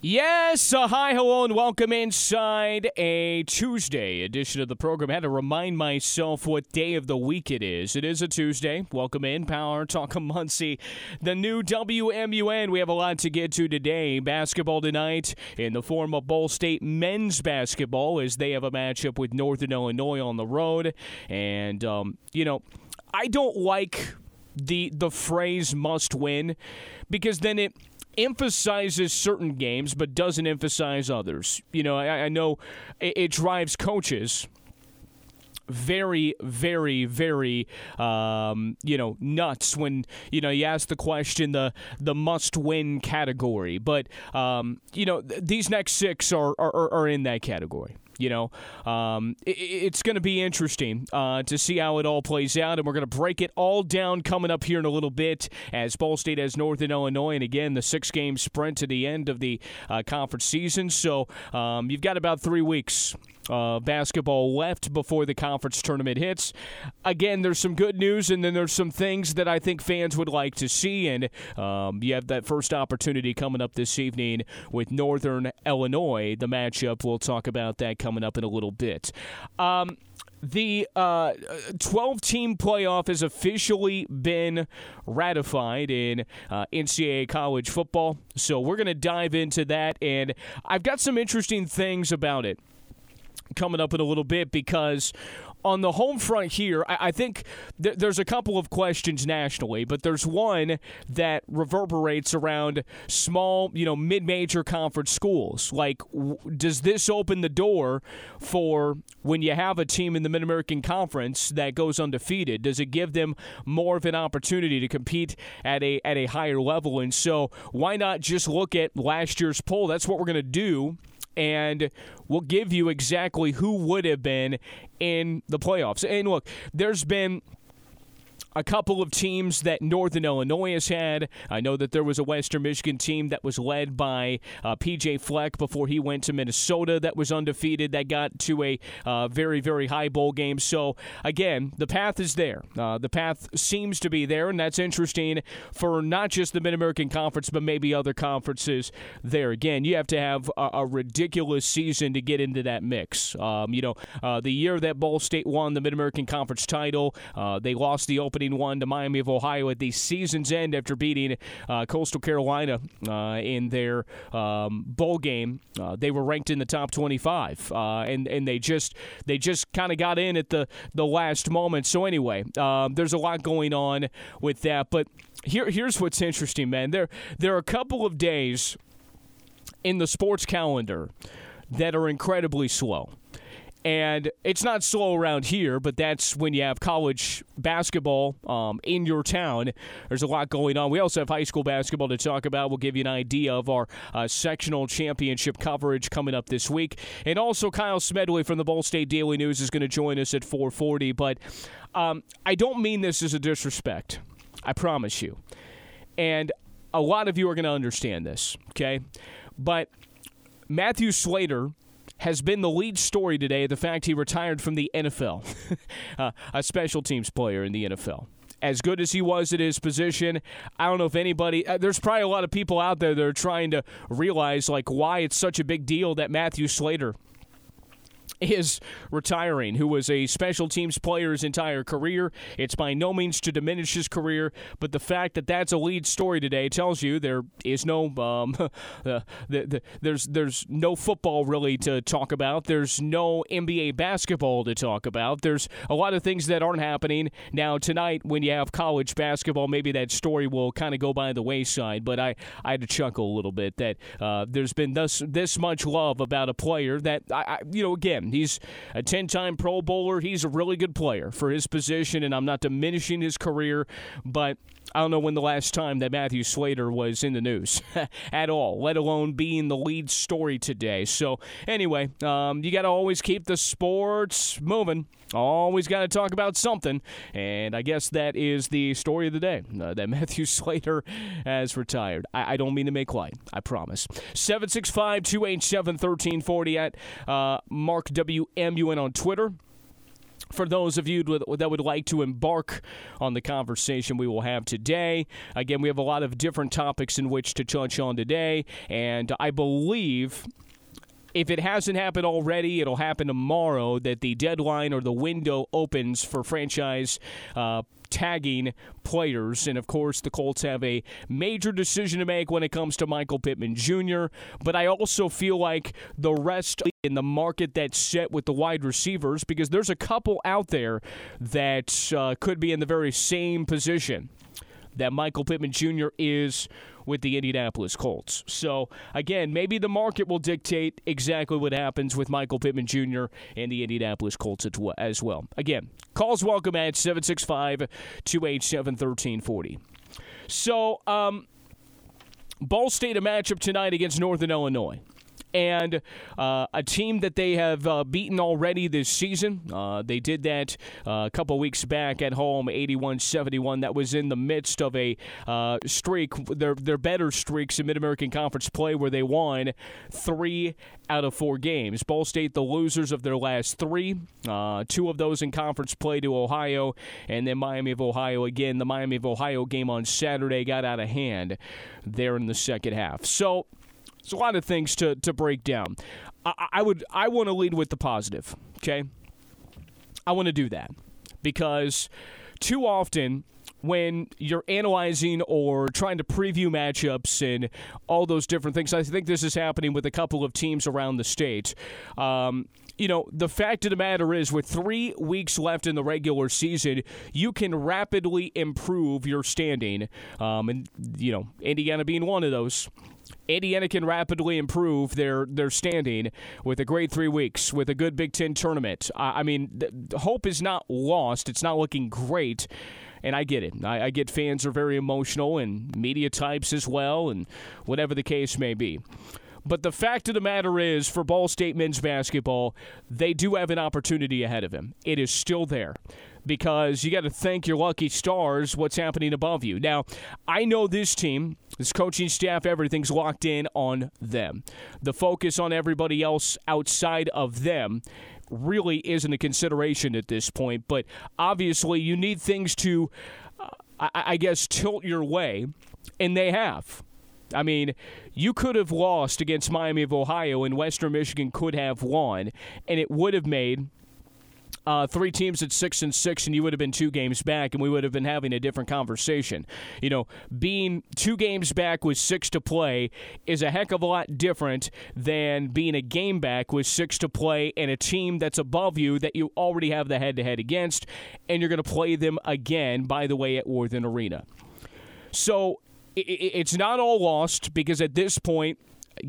Yes, uh, hi, hello, and welcome inside a Tuesday edition of the program. I had to remind myself what day of the week it is. It is a Tuesday. Welcome in, Power Talk of Muncie, the new WMUN. We have a lot to get to today. Basketball tonight in the form of Ball State men's basketball as they have a matchup with Northern Illinois on the road. And, um, you know, I don't like the the phrase must win because then it emphasizes certain games but doesn't emphasize others. You know, I, I know it, it, drives coaches very, very, very, um, you know, nuts when you know you ask the question the the must win category. But um, you know, th- these next six are, are are in that category. You know, um, it, it's going to be interesting uh, to see how it all plays out, and we're going to break it all down coming up here in a little bit as Ball State has Northern Illinois, and again the six-game sprint to the end of the uh, conference season. So um, you've got about three weeks uh, basketball left before the conference tournament hits. Again, there's some good news, and then there's some things that I think fans would like to see. And um, you have that first opportunity coming up this evening with Northern Illinois. The matchup, we'll talk about that coming up in a little bit. Um, the uh, 12 team playoff has officially been ratified in uh, NCAA college football. So we're going to dive into that. And I've got some interesting things about it coming up in a little bit because on the home front here, I, I think th- there's a couple of questions nationally, but there's one that reverberates around small, you know, mid-major conference schools. Like, w- does this open the door for when you have a team in the Mid American Conference that goes undefeated? Does it give them more of an opportunity to compete at a at a higher level? And so, why not just look at last year's poll? That's what we're going to do and we'll give you exactly who would have been in the playoffs. And look, there's been a couple of teams that Northern Illinois has had. I know that there was a Western Michigan team that was led by uh, PJ Fleck before he went to Minnesota that was undefeated, that got to a uh, very, very high bowl game. So, again, the path is there. Uh, the path seems to be there, and that's interesting for not just the Mid American Conference, but maybe other conferences there. Again, you have to have a, a ridiculous season to get into that mix. Um, you know, uh, the year that Ball State won the Mid American Conference title, uh, they lost the opening one to Miami of Ohio at the season's end after beating uh, Coastal Carolina uh, in their um, bowl game. Uh, they were ranked in the top 25, uh, and and they just they just kind of got in at the the last moment. So anyway, um, there's a lot going on with that, but. Here, here's what's interesting, man. There, there are a couple of days in the sports calendar that are incredibly slow. And it's not slow around here, but that's when you have college basketball um, in your town. There's a lot going on. We also have high school basketball to talk about. We'll give you an idea of our uh, sectional championship coverage coming up this week. And also, Kyle Smedley from the Ball State Daily News is going to join us at 440. But um, I don't mean this as a disrespect. I promise you. And a lot of you are going to understand this, okay? But Matthew Slater has been the lead story today. The fact he retired from the NFL, uh, a special teams player in the NFL. As good as he was at his position, I don't know if anybody. Uh, there's probably a lot of people out there that are trying to realize like why it's such a big deal that Matthew Slater is retiring, who was a special teams player his entire career. It's by no means to diminish his career, but the fact that that's a lead story today tells you there is no um, the, the, there's there's no football really to talk about. There's no NBA basketball to talk about. There's a lot of things that aren't happening now tonight. When you have college basketball, maybe that story will kind of go by the wayside. But I I had to chuckle a little bit that uh, there's been this this much love about a player that I, I you know again He's a 10 time Pro Bowler. He's a really good player for his position, and I'm not diminishing his career, but I don't know when the last time that Matthew Slater was in the news at all, let alone being the lead story today. So, anyway, um, you got to always keep the sports moving. Always got to talk about something. And I guess that is the story of the day uh, that Matthew Slater has retired. I, I, don't mean to make light, I promise. 765 287 1340 at uh, Mark WMUN on Twitter. For those of you that would like to embark on the conversation we will have today. Again, we have a lot of different topics in which to touch on today, and I believe if it hasn't happened already, it'll happen tomorrow that the deadline or the window opens for franchise uh, tagging players. And of course, the Colts have a major decision to make when it comes to Michael Pittman Jr. But I also feel like the rest in the market that's set with the wide receivers, because there's a couple out there that uh, could be in the very same position that Michael Pittman Jr. is with the Indianapolis Colts. So, again, maybe the market will dictate exactly what happens with Michael Pittman Jr. and the Indianapolis Colts as well. Again, calls welcome at 765 287 1340. So, um, Ball State a matchup tonight against Northern Illinois and uh, a team that they have uh, beaten already this season. Uh, they did that uh, a couple weeks back at home, 81 71. That was in the midst of a uh, streak, their, their better streaks in Mid American Conference play, where they won three out of four games. Ball State, the losers of their last three, two of those in conference play to Ohio, and then Miami of Ohio again. The Miami of Ohio game on Saturday got out of hand there in the second half. So, it's a lot of things to, to break down. I, I would I want to lead with the positive. Okay, I want to do that because too often when you're analyzing or trying to preview matchups and all those different things. I think this is happening with a couple of teams around the state. Um, you know, the fact of the matter is, with three weeks left in the regular season, you can rapidly improve your standing. Um, and, you know, Indiana being one of those. Indiana can rapidly improve their their standing with a great three weeks with a good Big Ten tournament. I, I mean, hope is not lost. It's not looking great. And I get it. I, I get fans are very emotional and media types as well, and whatever the case may be. But the fact of the matter is, for Ball State men's basketball, they do have an opportunity ahead of them. It is still there because you got to thank your lucky stars what's happening above you. Now, I know this team, this coaching staff, everything's locked in on them. The focus on everybody else outside of them really isn't a consideration at this point, but obviously you need things to, uh, I, I guess, tilt your way, and they have. I mean, you could have lost against Miami of Ohio, and Western Michigan could have won, and it would have made uh, three teams at six and six, and you would have been two games back, and we would have been having a different conversation. You know, being two games back with six to play is a heck of a lot different than being a game back with six to play and a team that's above you that you already have the head to head against, and you're going to play them again, by the way, at Worthen Arena. So it's not all lost because at this point,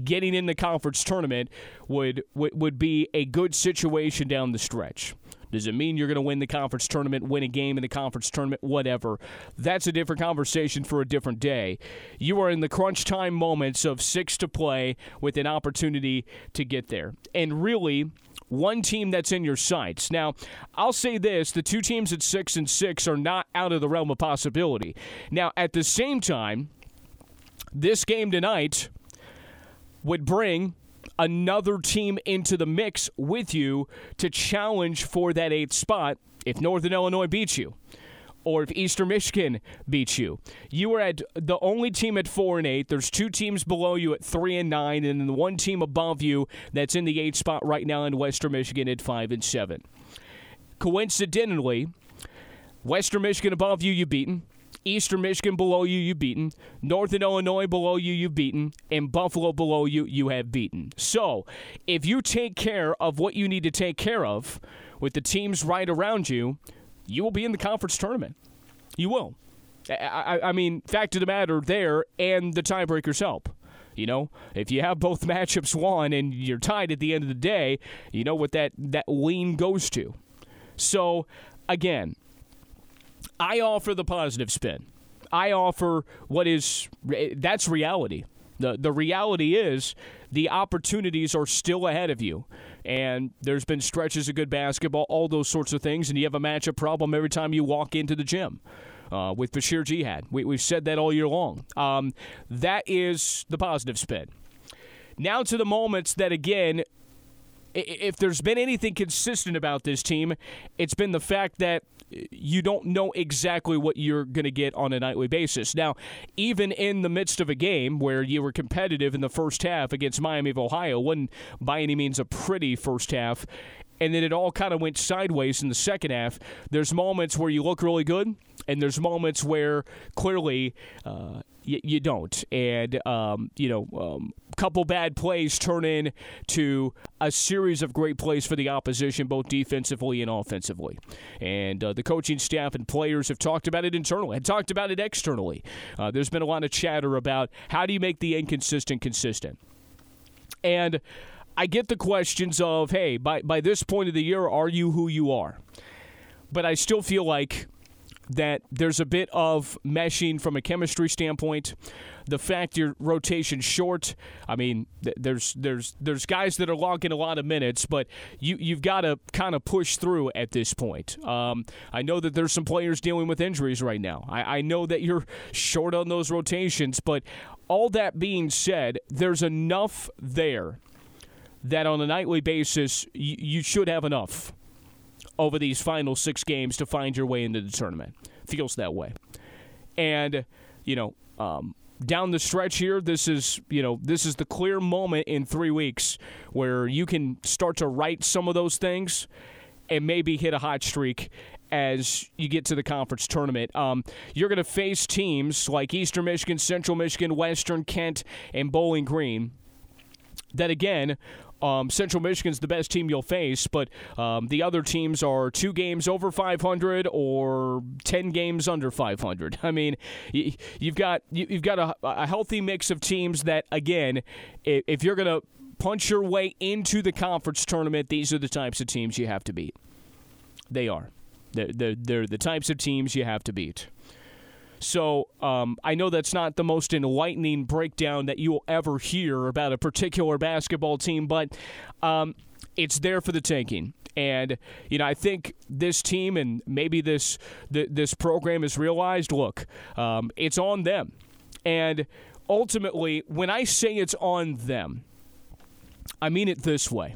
getting in the conference tournament would, would, would be a good situation down the stretch. Does it mean you're going to win the conference tournament, win a game in the conference tournament, whatever? That's a different conversation for a different day. You are in the crunch time moments of six to play with an opportunity to get there. And really, one team that's in your sights. Now, I'll say this the two teams at six and six are not out of the realm of possibility. Now, at the same time, this game tonight would bring another team into the mix with you to challenge for that eighth spot if Northern Illinois beats you or if Eastern Michigan beats you. You are at the only team at four and eight. There's two teams below you at three and nine, and then the one team above you that's in the eighth spot right now in Western Michigan at five and seven. Coincidentally, Western Michigan above you, you beaten. Eastern Michigan below you, you've beaten. Northern Illinois below you, you've beaten. And Buffalo below you, you have beaten. So, if you take care of what you need to take care of with the teams right around you, you will be in the conference tournament. You will. I, I, I mean, fact of the matter there, and the tiebreakers help. You know, if you have both matchups won and you're tied at the end of the day, you know what that, that lean goes to. So, again, I offer the positive spin. I offer what is that's reality. The the reality is the opportunities are still ahead of you. And there's been stretches of good basketball, all those sorts of things, and you have a matchup problem every time you walk into the gym. Uh, with Basheer Jihad. We, we've said that all year long. Um, that is the positive spin. Now to the moments that, again, if there's been anything consistent about this team, it's been the fact that you don't know exactly what you're going to get on a nightly basis. Now, even in the midst of a game where you were competitive in the first half against Miami of Ohio, wasn't by any means a pretty first half, and then it all kind of went sideways in the second half. There's moments where you look really good, and there's moments where clearly uh, y- you don't. And, um, you know, um, couple bad plays turn into a series of great plays for the opposition, both defensively and offensively. And uh, the coaching staff and players have talked about it internally, and talked about it externally. Uh, there's been a lot of chatter about how do you make the inconsistent consistent. And I get the questions of, hey, by, by this point of the year, are you who you are? But I still feel like that there's a bit of meshing from a chemistry standpoint. The fact your rotation short, I mean, th- there's there's there's guys that are logging a lot of minutes, but you you've got to kind of push through at this point. Um, I know that there's some players dealing with injuries right now. I, I know that you're short on those rotations, but all that being said, there's enough there that on a nightly basis you, you should have enough over these final six games to find your way into the tournament. Feels that way. And, you know, um, down the stretch here, this is you know this is the clear moment in three weeks where you can start to write some of those things and maybe hit a hot streak as you get to the conference tournament. Um, you're going to face teams like Eastern Michigan, Central Michigan, Western Kent, and Bowling Green that again um, Central Michigan's the best team you'll face, but um, the other teams are two games over 500 or 10 games under 500. I mean, you, have got you, have got a, a healthy mix of teams that, again, if, you're going to punch your way into the conference tournament, these are the types of teams you have to beat. They are. They're, they're, they're the types of teams you have to beat. So um, I know that's not the most enlightening breakdown that you will ever hear about a particular basketball team, but um, it's there for the taking. And you know, I think this team and maybe this th- this program has realized. Look, um, it's on them, and ultimately, when I say it's on them, I mean it this way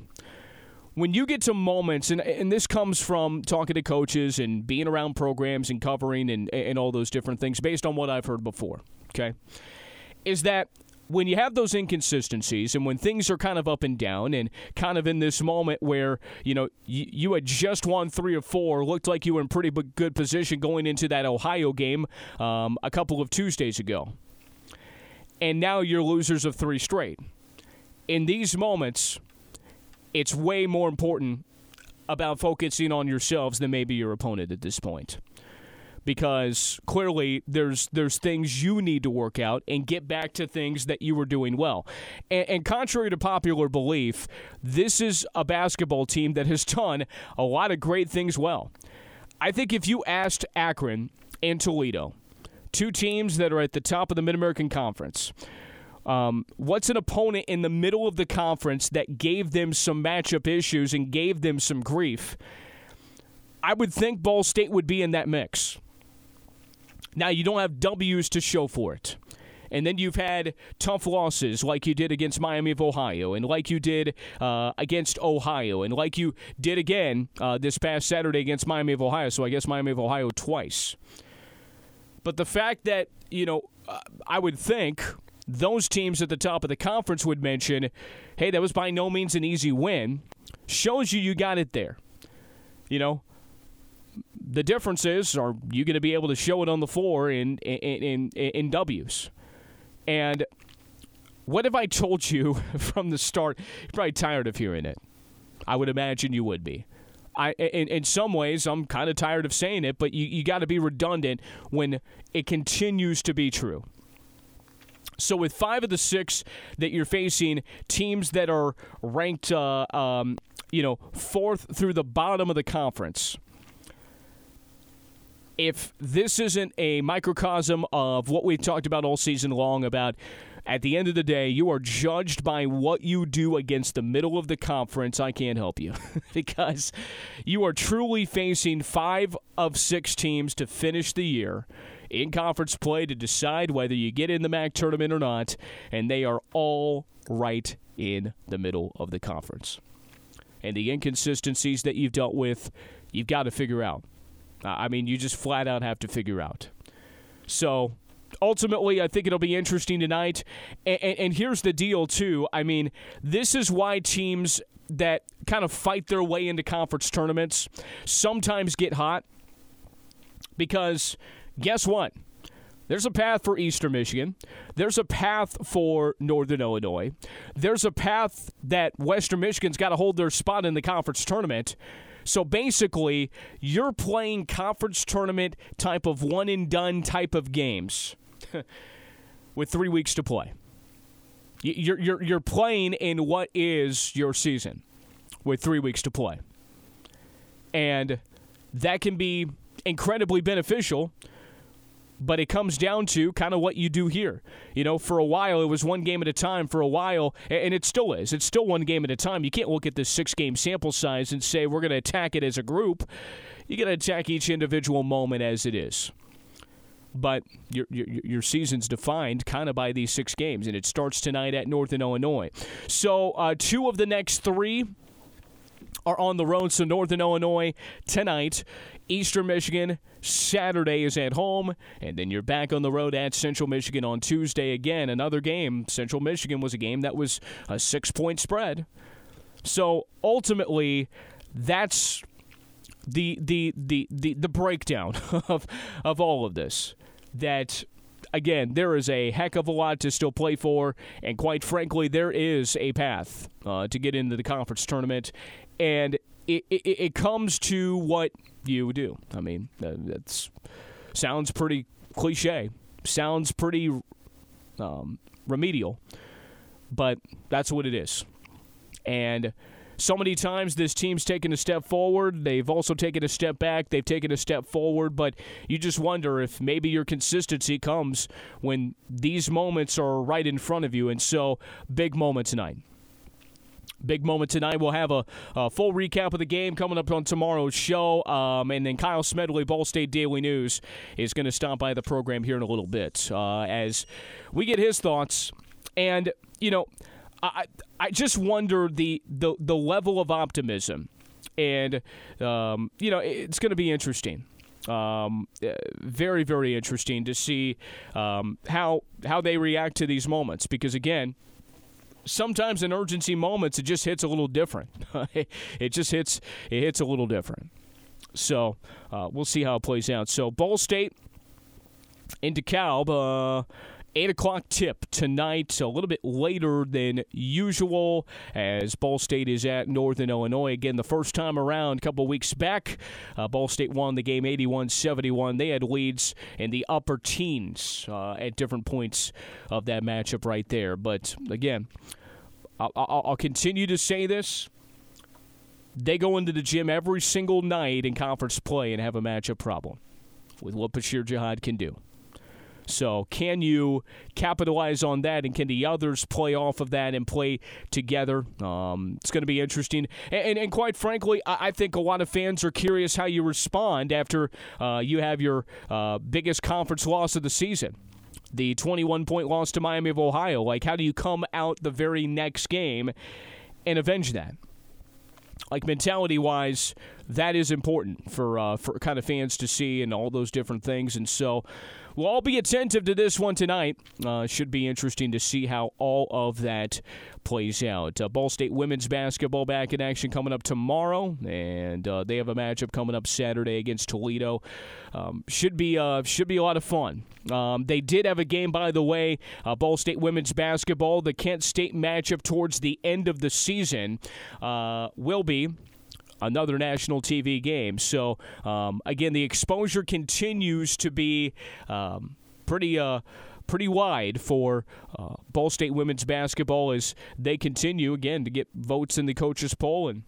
when you get to moments, and, and this comes from talking to coaches and being around programs and covering and, and all those different things based on what I've heard before, okay, is that when you have those inconsistencies and when things are kind of up and down and kind of in this moment where you know you, you had just won three or four looked like you were in pretty good position going into that ohio game um, a couple of tuesdays ago and now you're losers of three straight. In these moments it's way more important about focusing on yourselves than maybe your opponent at this point. Because clearly there's there's things you need to work out and get back to things that you were doing well. And, and contrary to popular belief, this is a basketball team that has done a lot of great things well. I think if you asked Akron and Toledo, two teams that are at the top of the Mid American Conference, um, what's an opponent in the middle of the conference that gave them some matchup issues and gave them some grief? I would think Ball State would be in that mix. Now, you don't have W's to show for it. And then you've had tough losses like you did against Miami of Ohio, and like you did uh, against Ohio, and like you did again uh, this past Saturday against Miami of Ohio. So I guess Miami of Ohio twice. But the fact that, you know, uh, I would think those teams at the top of the conference would mention, hey, that was by no means an easy win, shows you you got it there. You know, the difference is, are you going to be able to show it on the floor in, in, in, in W's? And what if I told you from the start, you're probably tired of hearing it. I would imagine you would be. I, in, in some ways, I'm kind of tired of saying it, but you, you got to be redundant when it continues to be true. So with five of the six that you're facing, teams that are ranked, uh, um, you know, fourth through the bottom of the conference. If this isn't a microcosm of what we've talked about all season long about at the end of the day, you are judged by what you do against the middle of the conference. I can't help you because you are truly facing five of six teams to finish the year in conference play to decide whether you get in the MAC tournament or not, and they are all right in the middle of the conference. and the inconsistencies that you've dealt with, you've got to figure out. I mean, you just flat out have to figure out. So ultimately, I think it'll be interesting tonight. And, here's the deal, too. I mean, this is why teams that kind of fight their way into conference tournaments sometimes get hot. Because guess what? There's a path for Eastern Michigan. There's a path for Northern Illinois. There's a path that Western Michigan's got to hold their spot in the conference tournament. So basically, you're playing conference tournament type of one and done type of games with three weeks to play. You're, you're, you're playing in what is your season with three weeks to play. And that can be incredibly beneficial but it comes down to kind of what you do here. You know, for a while it was one game at a time. For a while, and it still is. It's still one game at a time. You can't look at this six game sample size and say we're going to attack it as a group. You got to attack each individual moment as it is. But your, your, your season's defined kind of by these six games, and it starts tonight at Northern Illinois. So uh, two of the next three are on the road. So Northern Illinois tonight, Eastern Michigan Saturday is at home, and then you're back on the road at Central Michigan on Tuesday again. Another game. Central Michigan was a game that was a six point spread. So ultimately, that's the the the the, the breakdown of of all of this. That again, there is a heck of a lot to still play for, and quite frankly, there is a path uh, to get into the conference tournament, and it, it, it comes to what you do. I mean, that sounds pretty cliche, sounds pretty um, remedial, but that's what it is. And so many times this team's taken a step forward. They've also taken a step back. They've taken a step forward, but you just wonder if maybe your consistency comes when these moments are right in front of you. And so, big moment tonight. Big moment tonight. We'll have a, a, full recap of the game coming up on tomorrow's show. Um, and then Kyle Smedley, Ball State Daily News, is going to stop by the program here in a little bit uh, as we get his thoughts. And, you know, I, I just wonder the, the, the level of optimism. And, um, you know, it's going to be interesting. Um, uh, very, very interesting to see um, how how they react to these moments because again, sometimes in urgency moments it just hits a little different. it just hits it hits a little different. So uh, we'll see how it plays out. So Ball State in DeKalb. Uh, 8 o'clock tip tonight, a little bit later than usual, as Ball State is at Northern Illinois. Again, the first time around, a couple weeks back, uh, Ball State won the game 81 71. They had leads in the upper teens uh, at different points of that matchup right there. But again, I'll, I'll, I'll continue to say this they go into the gym every single night in conference play and have a matchup problem with what Basheer Jihad can do. So, can you capitalize on that, and can the others play off of that and play together? Um, it's going to be interesting. And, and, and quite frankly, I, I, think a lot of fans are curious how you respond after uh, you have your uh, biggest conference loss of the season. The 21 point loss to Miami of Ohio. Like, how do you come out the very next game and avenge that? like mentality wise, that is important for uh, for kind of fans to see and all those different things. And so, We'll all be attentive to this one tonight. Uh, should be interesting to see how all of that plays out. Uh, Ball State women's basketball back in action coming up tomorrow, and uh, they have a matchup coming up Saturday against Toledo. Um, should be uh, should be a lot of fun. Um, they did have a game, by the way, uh, Ball State women's basketball. The Kent State matchup towards the end of the season uh, will be another national TV game. So, um, again, the exposure continues to be um, pretty. Uh, pretty wide for uh, Ball State women's basketball as they continue again to get votes in the coaches poll and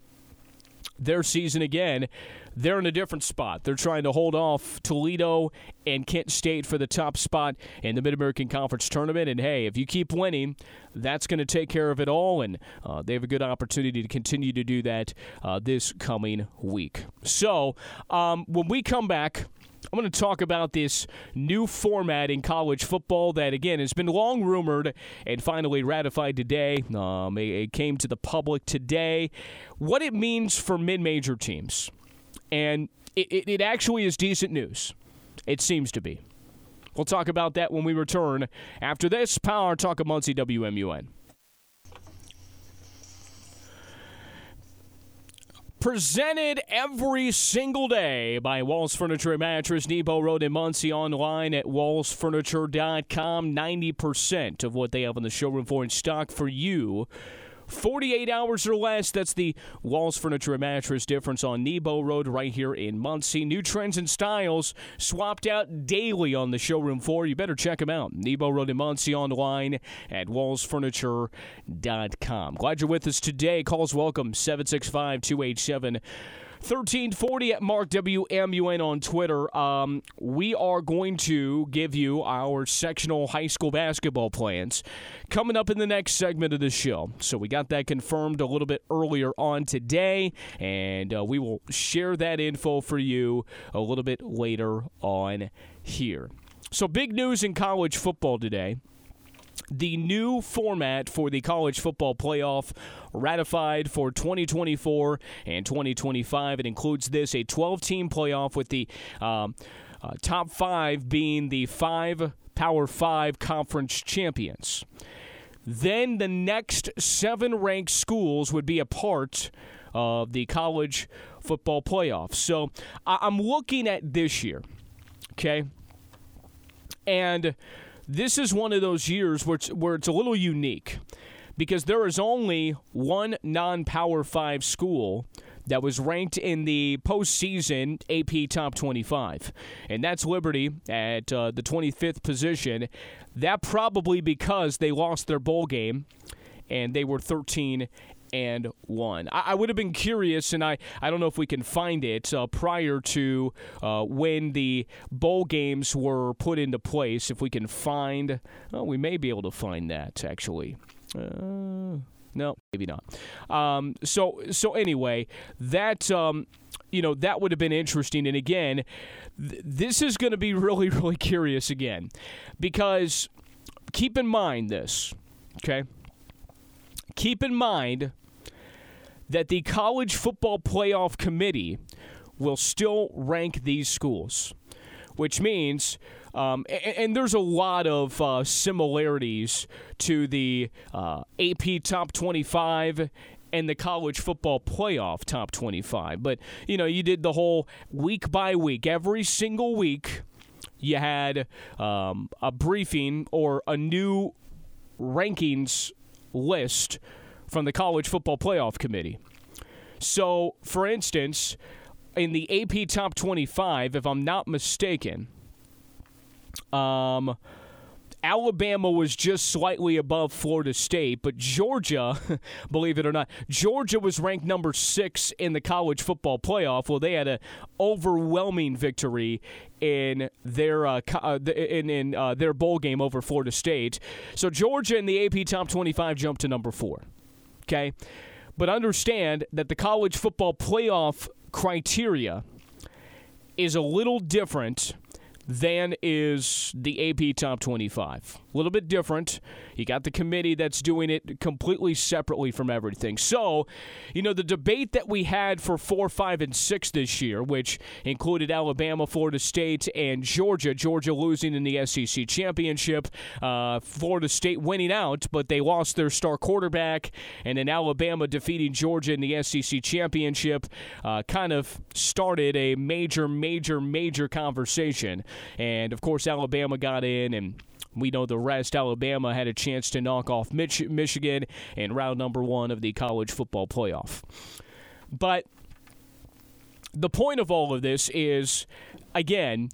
their season again, they're in a different spot. They're trying to hold off Toledo and Kent State for the top spot in the Mid American Conference tournament. And hey, if you keep winning, that's going to take care of it all. And uh, they have a good opportunity to continue to do that uh, this coming week. So um, when we come back, I'm going to talk about this new format in college football that, again, has been long rumored and finally ratified today. Um, it, it came to the public today. What it means for mid major teams. And it, it, it actually is decent news. It seems to be. We'll talk about that when we return after this Power Talk of Muncie WMUN. presented every single day by Walls Furniture and Mattress, Nebo Road in Muncie, online at wallsfurniture.com. 90% of what they have on the showroom for in stock for you 48 hours or less. That's the Walls Furniture and Mattress difference on Nebo Road right here in Muncie. New trends and styles swapped out daily on the showroom floor. You better check them out. Nebo Road in Muncie online at wallsfurniture.com. Glad you're with us today. Calls welcome 765 287 1340 at Mark WMUN on Twitter. Um, we are going to give you our sectional high school basketball plans coming up in the next segment of the show. So we got that confirmed a little bit earlier on today, and uh, we will share that info for you a little bit later on here. So, big news in college football today the new format for the college football playoff ratified for 2024 and 2025. It includes this a 12 team playoff with the um, uh, top five being the five Power Five conference champions. Then the next seven ranked schools would be a part of the college football playoff. So I'm looking at this year, okay? And this is one of those years where it's, where it's a little unique because there is only one non Power 5 school that was ranked in the postseason AP Top 25, and that's Liberty at uh, the 25th position. That probably because they lost their bowl game and they were 13 and one. I, I, would have been curious, and I, I don't know if we can find it uh, prior to uh, when the bowl games were put into place. If we can find, well, we may be able to find that actually. Uh, no, maybe not. Um, so so anyway, that um, you know that would have been interesting. And again, th- this is going to be really really curious again, because keep in mind this, okay keep in mind that the College Football Playoff Committee will still rank these schools, which means, um, and, and, there's a lot of uh, similarities to the uh, AP Top 25 and the college football playoff top 25. But, you know, you did the whole week by week, every single week, you had um, a briefing or a new rankings list from the College Football Playoff Committee. So, for instance, in the AP Top 25, if I'm not mistaken, um, Alabama was just slightly above Florida State, but Georgia, believe it or not, Georgia was ranked number six in the college football playoff. Well, they had an overwhelming victory in their uh, uh in, in uh, their bowl game over Florida State. So Georgia in the AP top 25 jumped to number four. Okay, but understand that the college football playoff criteria is a little different than is the AP Top 25. A little bit different. You got the committee that's doing it completely separately from everything. So, you know, the debate that we had for 4, 5, and 6 this year, which included Alabama, Florida State, and Georgia, Georgia losing in the SEC championship, uh, Florida State winning out, but they lost their star quarterback, and then Alabama defeating Georgia in the SEC championship, uh, kind of started a major, major, major conversation. And of course, Alabama got in and we know the rest. Alabama had a chance to knock off Mich- Michigan in round number one of the college football playoff. But the point of all of this is, again,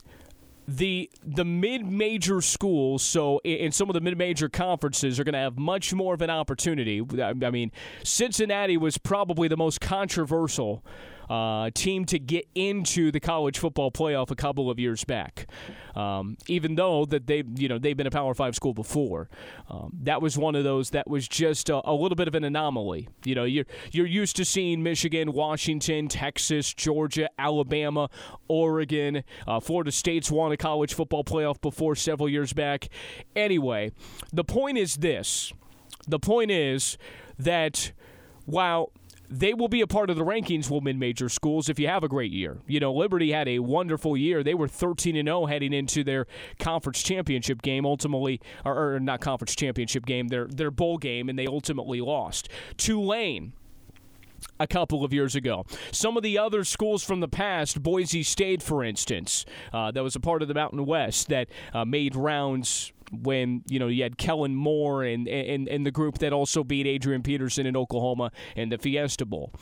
the the mid-major schools so in some of the mid-major conferences are going to have much more of an opportunity i mean cincinnati was probably the most controversial uh, team to get into the college football playoff a couple of years back. Um, even though that they, you know, they've been a Power Five school before, um, that was one of those that was just a, a, little bit of an anomaly. You know, you're you're used to seeing Michigan, Washington, Texas, Georgia, Alabama, Oregon, uh, Florida State's won a college football playoff before several years back. Anyway, the point is this: the point is that while they will be a part of the rankings will mid major schools if you have a great year. You know, Liberty had a wonderful year. They were 13 and 0 heading into their conference championship game, ultimately, or, or, not conference championship game, their, their bowl game, and they ultimately lost. Tulane. A couple of years ago. Some of the other schools from the past, Boise State, for instance, uh, that was a part of the Mountain West that uh, made rounds when you know you had Kellen Moore and, and and the group that also beat Adrian Peterson in Oklahoma in the Fiesta Bowl.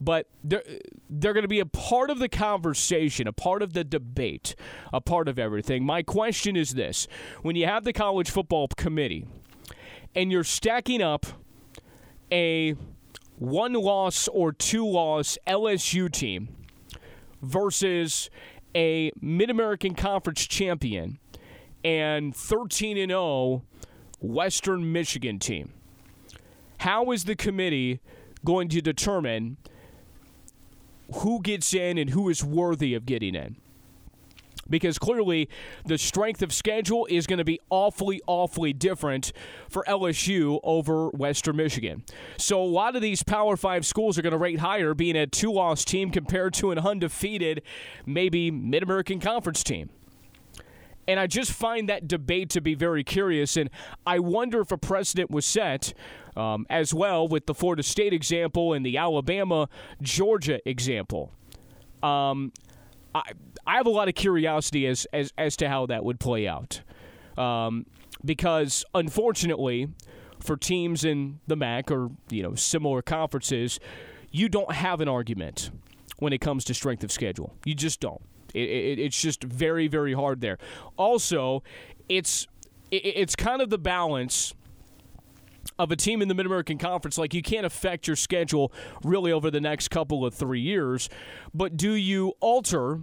But they're they're going to be a part of the conversation, a part of the debate, a part of everything. My question is this: When you have the college football committee and you're stacking up a one loss or two loss LSU team versus a Mid American Conference champion and 13 and 0 Western Michigan team. How is the committee going to determine who gets in and who is worthy of getting in? Because clearly the strength of schedule is going to be awfully, awfully different for LSU over Western Michigan. So a lot of these Power Five schools are going to rate higher being a two loss team compared to an undefeated, maybe Mid American Conference team. And I just find that debate to be very curious. And I wonder if a precedent was set um, as well with the Florida State example and the Alabama Georgia example. Um, I, I have a lot of curiosity as, as, as to how that would play out. Um, because unfortunately, for teams in the MAC or you know similar conferences, you don't have an argument when it comes to strength of schedule. You just don't. It, it, it's just very, very hard there. Also, it's it, it's kind of the balance of a team in the Mid American Conference. Like you can't affect your schedule really over the next couple of three years, but do you alter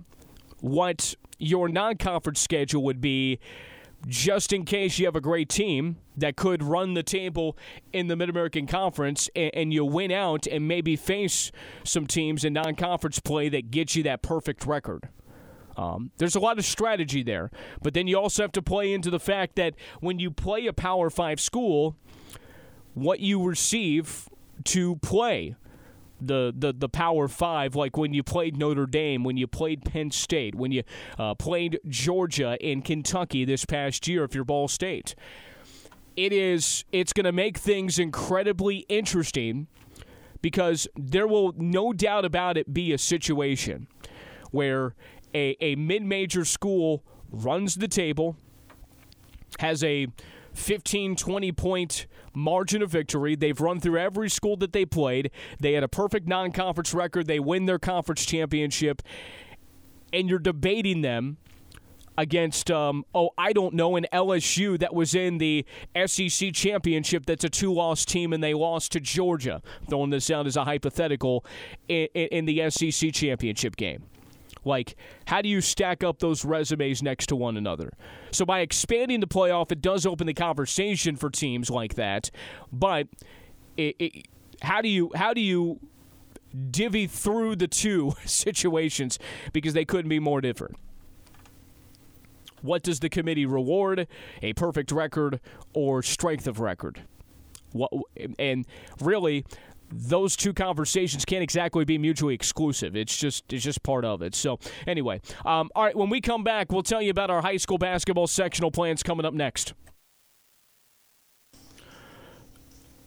what your non conference schedule would be? just in case you have a great team that could run the table in the Mid American Conference and, and, you win out and maybe face some teams in non conference play that get you that perfect record. Um, there's a lot of strategy there, but then you also have to play into the fact that when you play a Power Five school, what you receive to play the, the, the Power Five, like when you played Notre Dame, when you played Penn State, when you uh, played Georgia and Kentucky this past year, if you're Ball State. It is it's going to make things incredibly interesting because there will no doubt about it be a situation where a, a mid major school runs the table, has a 15, 20 point margin of victory. They've run through every school that they played. They had a perfect non conference record. They win their conference championship. And you're debating them against, um, oh, I don't know, an LSU that was in the SEC championship that's a two loss team and they lost to Georgia. Throwing this out as a hypothetical in, in the SEC championship game. Like, how do you stack up those resumes next to one another? So, by expanding the playoff, it does open the conversation for teams like that. But it, it, how do you how do you divvy through the two situations because they couldn't be more different? What does the committee reward? A perfect record or strength of record? What, and really, those two conversations can't exactly be mutually exclusive. It's just it's just part of it. So anyway, um, all right. When we come back, we'll tell you about our high school basketball sectional plans coming up next.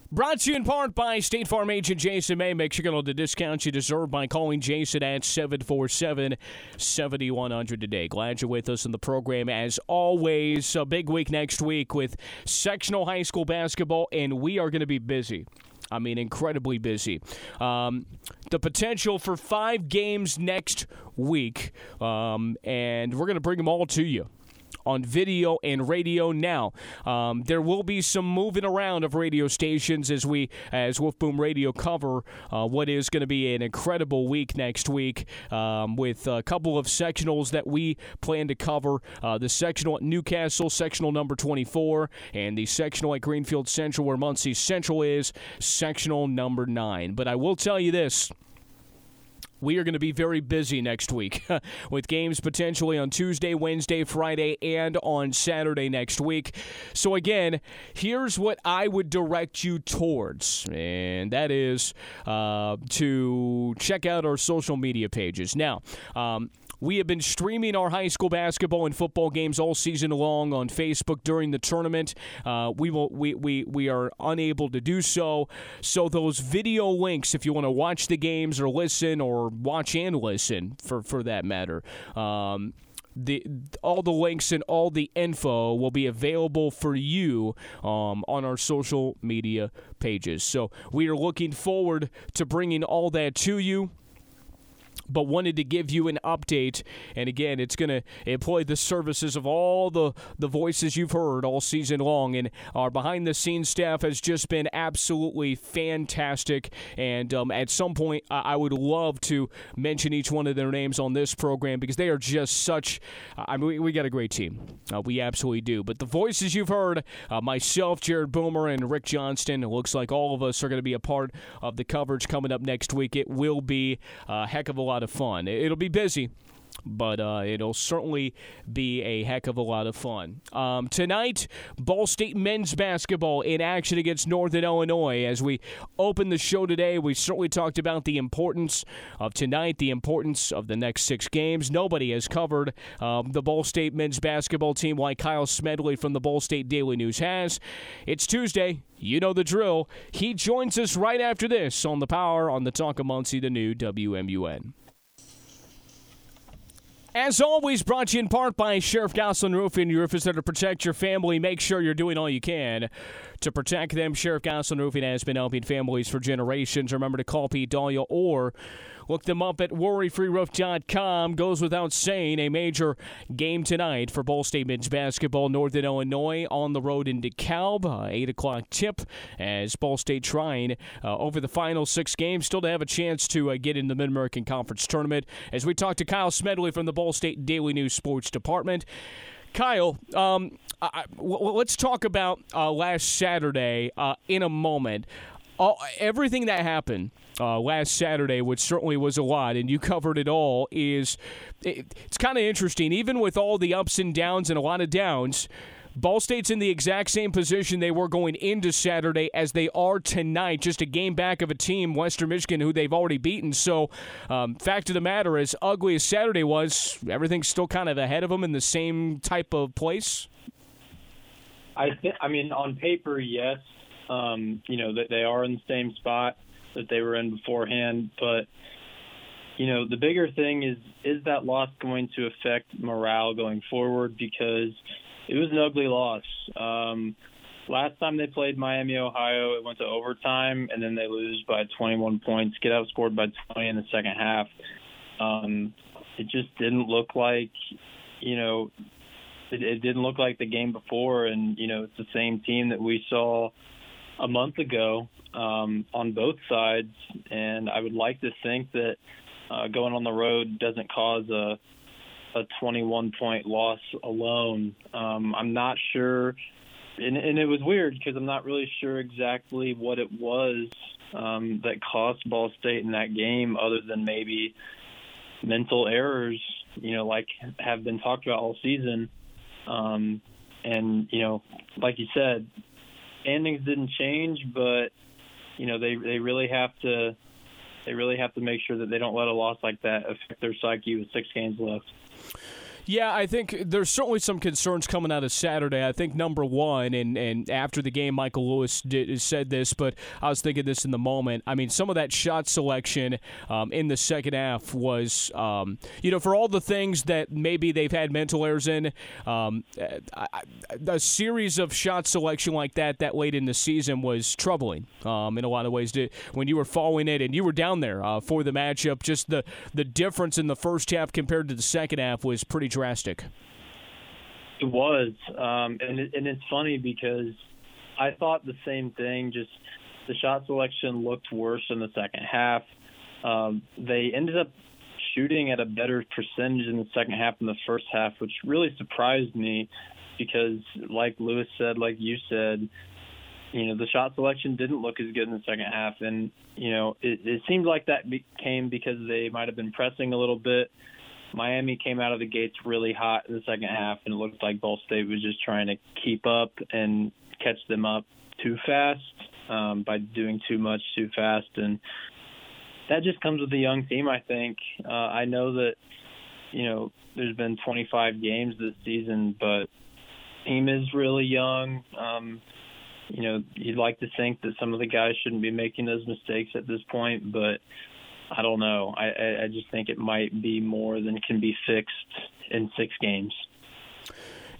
Brought to you in part by State Farm agent Jason May. Make sure you get all the discounts you deserve by calling Jason at 747 7100 today. Glad you're with us in the program as always. A big week next week with sectional high school basketball, and we are going to be busy. I mean, incredibly busy. Um, the potential for five games next week, um, and we're going to bring them all to you on video and radio. Now, um, there will be some moving around of radio stations as we, as Woof Boom Radio, cover uh, what is going to be an incredible week next week um, with a couple of sectionals that we plan to cover. Uh, the sectional at New Castle, sectional number 24, and the sectional at Greenfield Central, where Muncie Central is, sectional number 9. But I will tell you this we are going to be very busy next week with games potentially on Tuesday, Wednesday, Friday, and on Saturday next week. So, again, here's what I would direct you towards, and that is uh, to check out our social media pages. Now, um, we have been streaming our high school basketball and football games all season long on Facebook during the tournament. Uh, we will we, we we are unable to do so. So those video links, if you want to watch the games or listen or watch and listen for for that matter. Um, the all the links and all the info will be available for you um, on our social media pages. So we are looking forward to bringing all that to you but wanted to give you an update. And again, it's going to employ the services of all the, the voices you've heard all season long. And our behind the scenes staff has just been absolutely fantastic. And um, at some point, I would love to mention each one of their names on this program because they are just such. I mean, we, we got a great team. Uh, we absolutely do. But the voices you've heard, uh, myself, Jared Boomer, and Rick Johnston, it looks like all of us are going to be a part of the coverage coming up next week. It will be a heck of a lot lot of fun. It'll be busy but uh, it'll certainly be a heck of a lot of fun. Um, tonight, Ball State men's basketball in action against Northern Illinois. As we open the show today, we certainly talked about the importance of tonight, the importance of the next six games. Nobody has covered um, the Ball State men's basketball team like Kyle Smedley from the Ball State Daily News has. It's Tuesday. You know the drill. He joins us right after this on the Power on the Talk of Muncie, the new WMUN. As always, brought to you in part by Sheriff Goslin Roofing. Your roof is there to protect your family. Make sure you're doing all you can to protect them. Sheriff Goslin Roofing has been helping families for generations. Remember to call Pete Dahlia or Look them up at worryfreeroof.com. Goes without saying, a major game tonight for Ball State men's basketball. Northern Illinois on the road in DeKalb. Uh, 8 o'clock tip as Ball State trying uh, over the final six games still to have a chance to uh, get in the Mid American Conference tournament. As we talk to Kyle Smedley from the Ball State Daily News Sports Department. Kyle, um, let's talk about uh, last Saturday uh, in a moment. everything that happened uh, last Saturday, which certainly was a lot, and you covered it all, is it, it's kind of interesting. Even with all the ups and downs and a lot of downs, Ball State's in the exact same position they were going into Saturday as they are tonight, just a game back of a team, Western Michigan, who they've already beaten. So, um, fact of the matter, as ugly as Saturday was, everything's still kind of ahead of them in the same type of place. I th- I mean, on paper, yes. Um, you know that they are in the same spot that they were in beforehand. But you know, the bigger thing is is that loss going to affect morale going forward? Because it was an ugly loss. Um, last time they played Miami, Ohio, it went to overtime, and then they lose by 21 points, get outscored by 20 in the second half. Um, it just didn't look like, you know, it, it didn't look like the game before, and you know, it's the same team that we saw a month ago um, on both sides, and I would like to think that uh, going on the road doesn't cause a a 21 point loss alone. Um, I'm not sure, and, and it was weird because I'm not really sure exactly what it was um, that cost Ball State in that game, other than maybe mental errors, you know, like have been talked about all season. Um, and you know, like you said, standings didn't change, but you know they they really have to they really have to make sure that they don't let a loss like that affect their psyche with six games left. Yeah, I think there's certainly some concerns coming out of Saturday. I think number one, and, and after the game, Michael Lewis did, said this, but I was thinking this in the moment. I mean, some of that shot selection um, in the second half was, um, you know, for all the things that maybe they've had mental errors in, um, a series of shot selection like that that late in the season was troubling um, in a lot of ways. When you were following it and you were down there uh, for the matchup, just the, the difference in the first half compared to the second half was pretty drastic. It was, um, and it, and it's funny because I thought the same thing. Just the shot selection looked worse in the second half. Um, they ended up shooting at a better percentage in the second half than the first half, which really surprised me because, like Lewis said, like you said, you know, the shot selection didn't look as good in the second half. And, you know, it, it seemed like that came because they might have been pressing a little bit. Miami came out of the gates really hot in the second half, and it looked like Ball State was just trying to keep up and catch them up too fast um, by doing too much too fast. And that just comes with a young team, I think. Uh, I know that, you know, there's been 25 games this season, but team is really young. Um, you know, you'd like to think that some of the guys shouldn't be making those mistakes at this point, but I don't know. I, I just think it might be more than can be fixed in six games.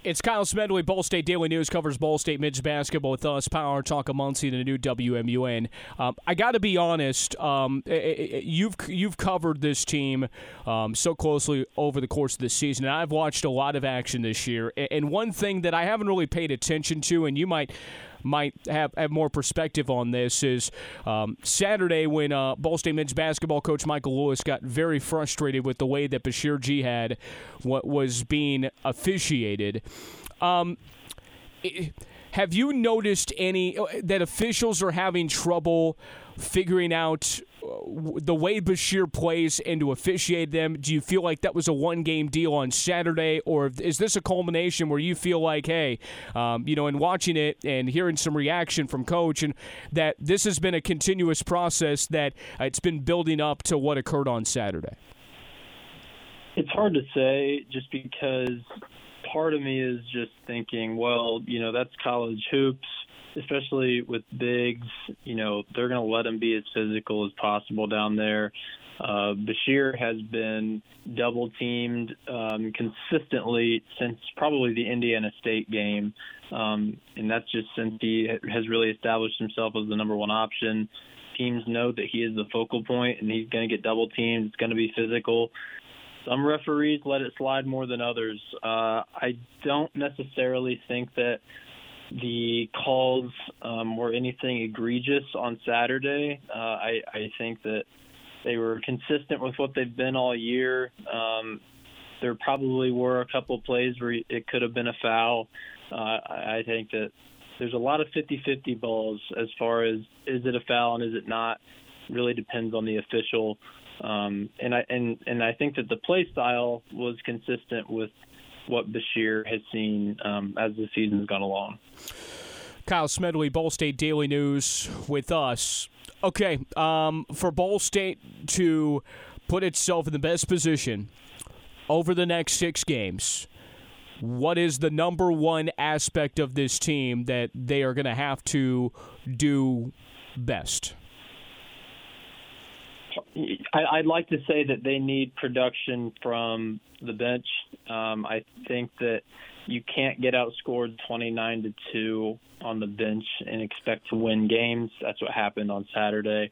It's Kyle Smedley, Ball State Daily News, covers Ball State men's basketball with us, Power Talk Muncie, and the new WMUN. Um, I got to be honest, um, you've you've covered this team um, so closely over the course of the season, and I've watched a lot of action this year. And one thing that I haven't really paid attention to, and you might might have, have more perspective on this is um, Saturday when uh, Ball State men's basketball coach Michael Lewis got very frustrated with the way that Basheer Jihad what was being officiated. Um, it, have you noticed any uh, that officials are having trouble figuring out the way Basheer plays and to officiate them, do you feel like that was a one game deal on Saturday, or is this a culmination where you feel like, hey, um, you know, in watching it and hearing some reaction from coach, and that this has been a continuous process that it's been building up to what occurred on Saturday? It's hard to say just because part of me is just thinking, well, you know, that's college hoops especially with bigs, you know, they're going to let him be as physical as possible down there. Uh, Basheer has been double teamed um, consistently since probably the Indiana State game. Um, and that's just since he has really established himself as the number one option. Teams know that he is the focal point and he's going to get double teamed. It's going to be physical. Some referees let it slide more than others. Uh, I don't necessarily think that the calls um, were anything egregious on Saturday. Uh, I, I think that they were consistent with what they've been all year. Um, there probably were a couple plays where it could have been a foul. Uh, I think that there's a lot of 50-50 balls as far as is it a foul and is it not. Really depends on the official. Um, and I and and I think that the play style was consistent with what Basheer has seen um, as the season's gone along. Kyle Smedley, Ball State Daily News, with us. Okay, um, for Ball State to put itself in the best position over the next six games, what is the number one aspect of this team that they are going to have to do best? I'd like to say that they need production from the bench. Um, I think that you can't get outscored 29 to 2 on the bench and expect to win games. That's what happened on Saturday.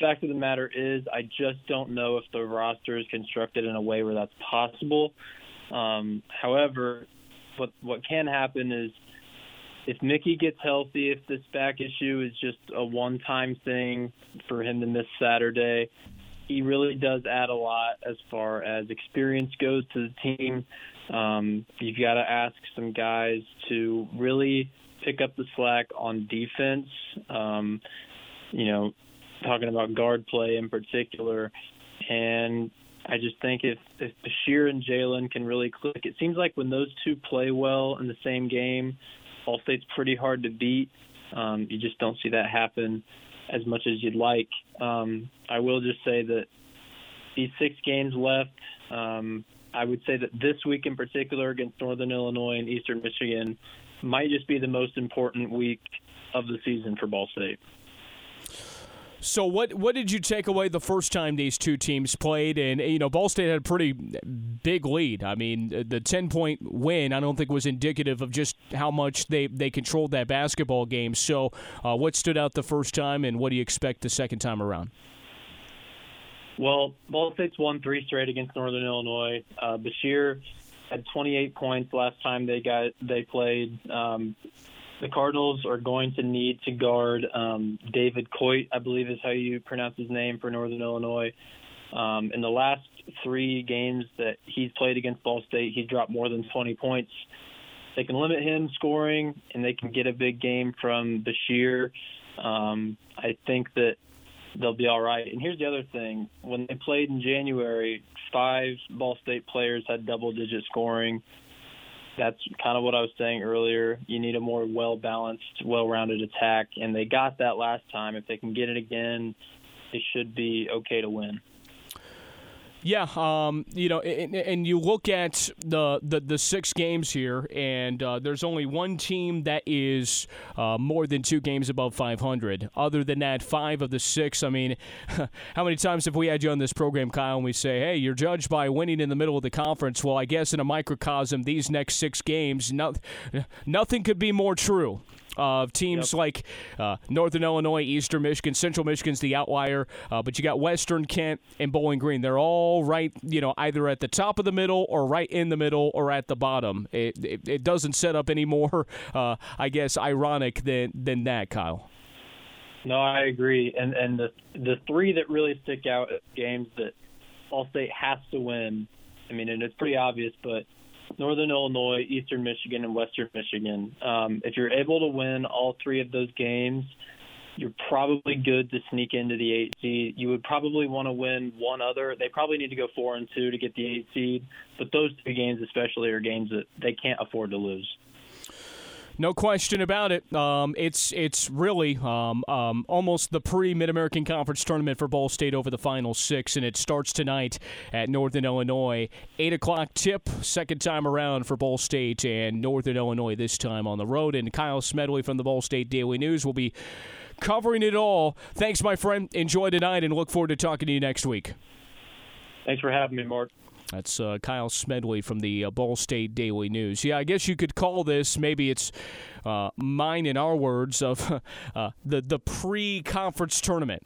Fact of the matter is, I just don't know if the roster is constructed in a way where that's possible. Um, however, what what can happen is if Mickey gets healthy, if this back issue is just a one-time thing for him to miss Saturday, he really does add a lot as far as experience goes to the team. Um, you've got to ask some guys to really pick up the slack on defense. Um, you know, talking about guard play in particular, and I just think if if Basheer and Jalen can really click, it seems like when those two play well in the same game, Ball State's pretty hard to beat. Um, you just don't see that happen as much as you'd like. Um, I will just say that these six games left, um, I would say that this week in particular against Northern Illinois and Eastern Michigan might just be the most important week of the season for Ball State. So what what did you take away the first time these two teams played? And you know, Ball State had a pretty big lead. I mean, the ten point win I don't think was indicative of just how much they they controlled that basketball game. So uh, what stood out the first time, and what do you expect the second time around? Well, Ball State's won three straight against Northern Illinois. Uh, Basheer had 28 points last time they got they played. Um, the Cardinals are going to need to guard um, David Coit, I believe is how you pronounce his name for Northern Illinois. Um, in the last three games that he's played against Ball State, he's dropped more than 20 points. They can limit him scoring, and they can get a big game from Basheer. Um, I think that they'll be all right. And here's the other thing: when they played in January, five Ball State players had double-digit scoring. That's kind of what I was saying earlier. You need a more well-balanced, well-rounded attack, and they got that last time. If they can get it again, they should be okay to win. Yeah, um, you know, and, and, you look at the, the, the six games here, and uh, there's only one team that is uh, more than two games above 500. Other than that, five of the six. I mean, how many times have we had you on this program, Kyle, and we say, hey, you're judged by winning in the middle of the conference? Well, I guess in a microcosm, these next six games, no, nothing could be more true of teams yep. like uh, Northern Illinois, Eastern Michigan, Central Michigan's the outlier, uh, but you got Western Kent and Bowling Green. They're all right, you know, either at the top of the middle or right in the middle or at the bottom. It, it, it doesn't set up any more, uh, I guess, ironic than than that, Kyle. No, I agree, and and the the three that really stick out games that Ball State has to win. I mean, and it's pretty obvious, but Northern Illinois, Eastern Michigan, and Western Michigan. Um, if you're able to win all three of those games, you're probably good to sneak into the eight seed. You would probably want to win one other. They probably need to go four and two to get the eight seed, but those two games especially are games that they can't afford to lose. No question about it. Um, it's it's really um, um, almost the pre Mid American Conference tournament for Ball State over the final six, and it starts tonight at Northern Illinois. Eight o'clock tip, second time around for Ball State and Northern Illinois this time on the road. And Kyle Smedley from the Ball State Daily News will be covering it all. Thanks, my friend. Enjoy tonight, and look forward to talking to you next week. Thanks for having me, Mark. That's uh, Kyle Smedley from the uh, Ball State Daily News. Yeah, I guess you could call this maybe it's uh, mine in our words of uh, the the pre-conference tournament.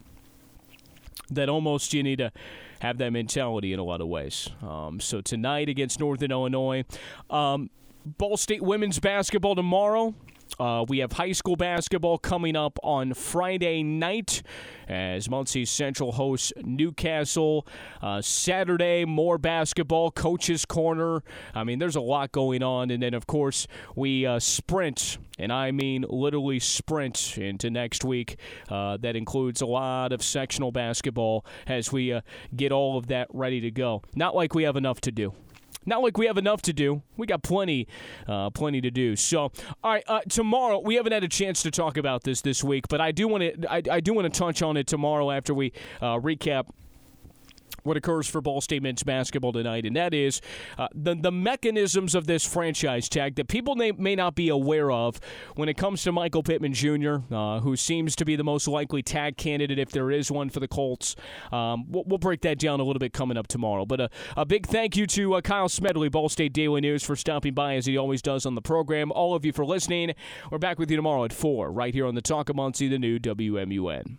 That almost you need to have that mentality in a lot of ways. Um, so tonight against Northern Illinois, um, Ball State women's basketball tomorrow. Uh, we have high school basketball coming up on Friday night as Muncie Central hosts New Castle. Uh, Saturday, more basketball, Coach's Corner. I mean, there's a lot going on. And then, of course, we uh, sprint, and I mean literally sprint into next week. Uh, that includes a lot of sectional basketball as we uh, get all of that ready to go. Not like we have enough to do. Not like we have enough to do. We got plenty, uh, plenty to do. So, all right, uh, tomorrow we haven't had a chance to talk about this this week, but I do want to. I, I do want to touch on it tomorrow after we uh, recap what occurs for Ball State men's basketball tonight, and that is uh, the the mechanisms of this franchise tag that people may, may not be aware of when it comes to Michael Pittman Jr., uh, who seems to be the most likely tag candidate if there is one for the Colts. Um, we'll, we'll, break that down a little bit coming up tomorrow. But a, a big thank you to uh, Kyle Smedley, Ball State Daily News, for stopping by as he always does on the program. All of you for listening. We're back with you tomorrow at four, right here on the Talk of Muncie, the new WMUN.